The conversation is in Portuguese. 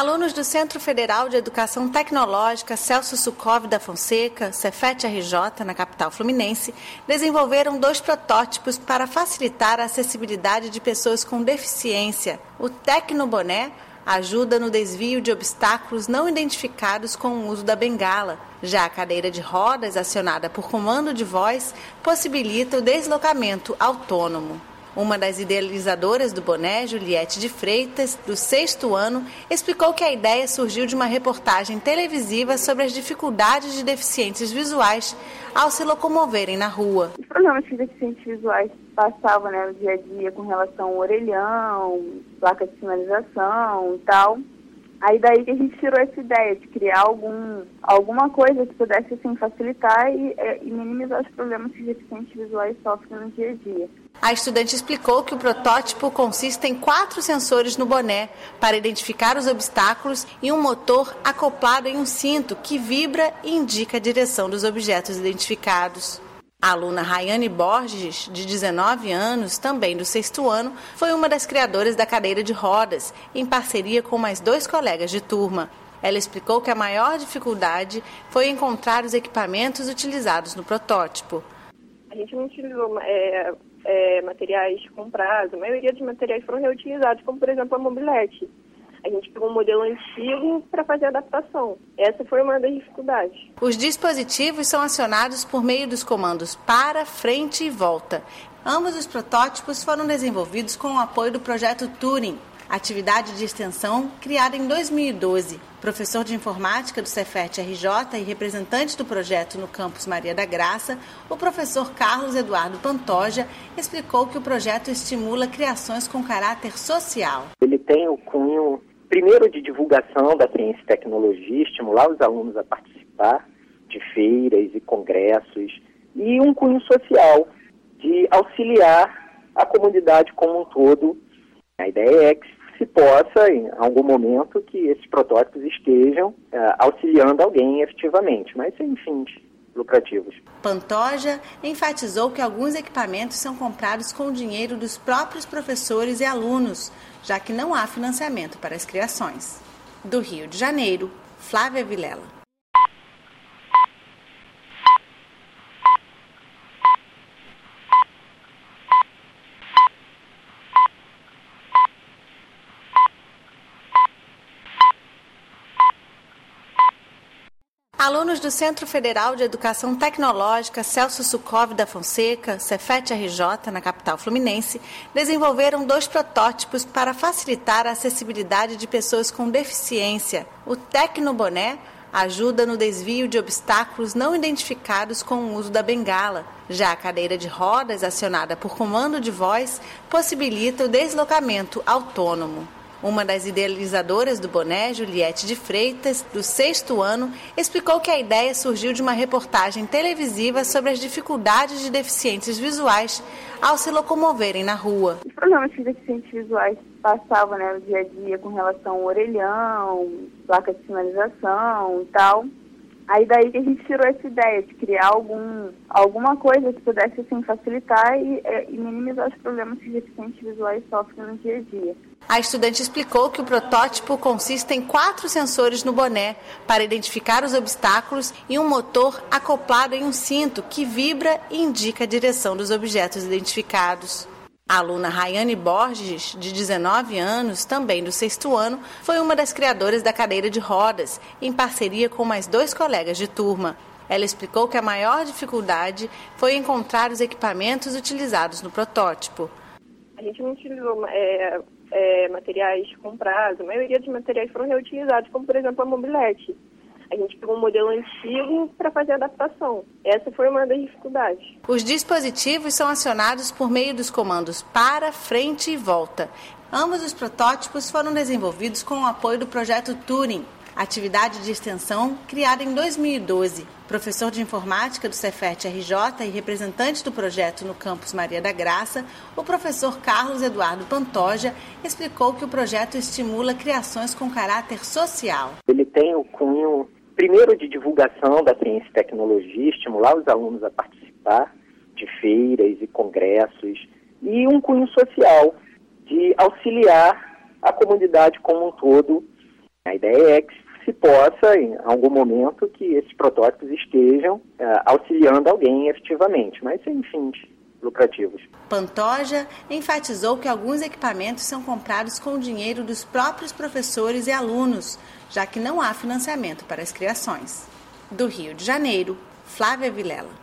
Alunos do Centro Federal de Educação Tecnológica Celso Sukov da Fonseca, Cefet RJ, na capital fluminense, desenvolveram dois protótipos para facilitar a acessibilidade de pessoas com deficiência. O Tecnoboné ajuda no desvio de obstáculos não identificados com o uso da bengala. Já a cadeira de rodas, acionada por comando de voz, possibilita o deslocamento autônomo. Uma das idealizadoras do boné, Juliette de Freitas, do sexto ano, explicou que a ideia surgiu de uma reportagem televisiva sobre as dificuldades de deficientes visuais ao se locomoverem na rua. Os problemas que deficientes visuais passavam né, no dia a dia com relação ao orelhão, placa de sinalização e tal, Aí daí que a gente tirou essa ideia de criar algum, alguma coisa que pudesse assim, facilitar e, é, e minimizar os problemas que os deficientes visuais sofrem no dia a dia. A estudante explicou que o protótipo consiste em quatro sensores no boné para identificar os obstáculos e um motor acoplado em um cinto que vibra e indica a direção dos objetos identificados. A aluna Rayane Borges, de 19 anos, também do sexto ano, foi uma das criadoras da cadeira de rodas, em parceria com mais dois colegas de turma. Ela explicou que a maior dificuldade foi encontrar os equipamentos utilizados no protótipo. A gente não utilizou é, é, materiais comprados, a maioria dos materiais foram reutilizados, como por exemplo a mobilete. A gente pegou um modelo antigo para fazer a adaptação. Essa foi uma das dificuldades. Os dispositivos são acionados por meio dos comandos para, frente e volta. Ambos os protótipos foram desenvolvidos com o apoio do projeto Turing, atividade de extensão criada em 2012. Professor de informática do Cefet RJ e representante do projeto no campus Maria da Graça, o professor Carlos Eduardo Pantoja explicou que o projeto estimula criações com caráter social. Ele tem o cunho primeiro de divulgação da ciência e tecnologia, estimular os alunos a participar de feiras e congressos, e um cunho social de auxiliar a comunidade como um todo. A ideia é que se possa, em algum momento, que esses protótipos estejam uh, auxiliando alguém efetivamente, mas fins lucrativos. Pantoja enfatizou que alguns equipamentos são comprados com o dinheiro dos próprios professores e alunos, já que não há financiamento para as criações. Do Rio de Janeiro, Flávia Vilela. Alunos do Centro Federal de Educação Tecnológica Celso Sukov da Fonseca, Cefet RJ, na capital fluminense, desenvolveram dois protótipos para facilitar a acessibilidade de pessoas com deficiência. O Tecnoboné ajuda no desvio de obstáculos não identificados com o uso da bengala. Já a cadeira de rodas, acionada por comando de voz, possibilita o deslocamento autônomo. Uma das idealizadoras do boné, Juliette de Freitas, do sexto ano, explicou que a ideia surgiu de uma reportagem televisiva sobre as dificuldades de deficientes visuais ao se locomoverem na rua. Os problemas que deficientes visuais passavam né, no dia a dia com relação ao orelhão, placa de sinalização e tal. Aí daí que a gente tirou essa ideia de criar algum, alguma coisa que pudesse assim, facilitar e, é, e minimizar os problemas que deficientes visuais sofrem no dia a dia. A estudante explicou que o protótipo consiste em quatro sensores no boné para identificar os obstáculos e um motor acoplado em um cinto que vibra e indica a direção dos objetos identificados. A aluna Rayane Borges, de 19 anos, também do sexto ano, foi uma das criadoras da cadeira de rodas, em parceria com mais dois colegas de turma. Ela explicou que a maior dificuldade foi encontrar os equipamentos utilizados no protótipo. A gente não utilizou é, é, materiais comprados, a maioria dos materiais foram reutilizados, como por exemplo a mobilete. A gente pegou um modelo antigo para fazer a adaptação. Essa foi uma das dificuldades. Os dispositivos são acionados por meio dos comandos para, frente e volta. Ambos os protótipos foram desenvolvidos com o apoio do projeto Turing, atividade de extensão criada em 2012. Professor de informática do Cefet RJ e representante do projeto no campus Maria da Graça, o professor Carlos Eduardo Pantoja explicou que o projeto estimula criações com caráter social. Ele tem o cunho primeiro de divulgação da ciência e tecnologia, estimular os alunos a participar de feiras e congressos, e um cunho social de auxiliar a comunidade como um todo. A ideia é que se possa, em algum momento, que esses protótipos estejam uh, auxiliando alguém efetivamente, mas fins lucrativos. Pantoja enfatizou que alguns equipamentos são comprados com o dinheiro dos próprios professores e alunos, já que não há financiamento para as criações. Do Rio de Janeiro, Flávia Vilela.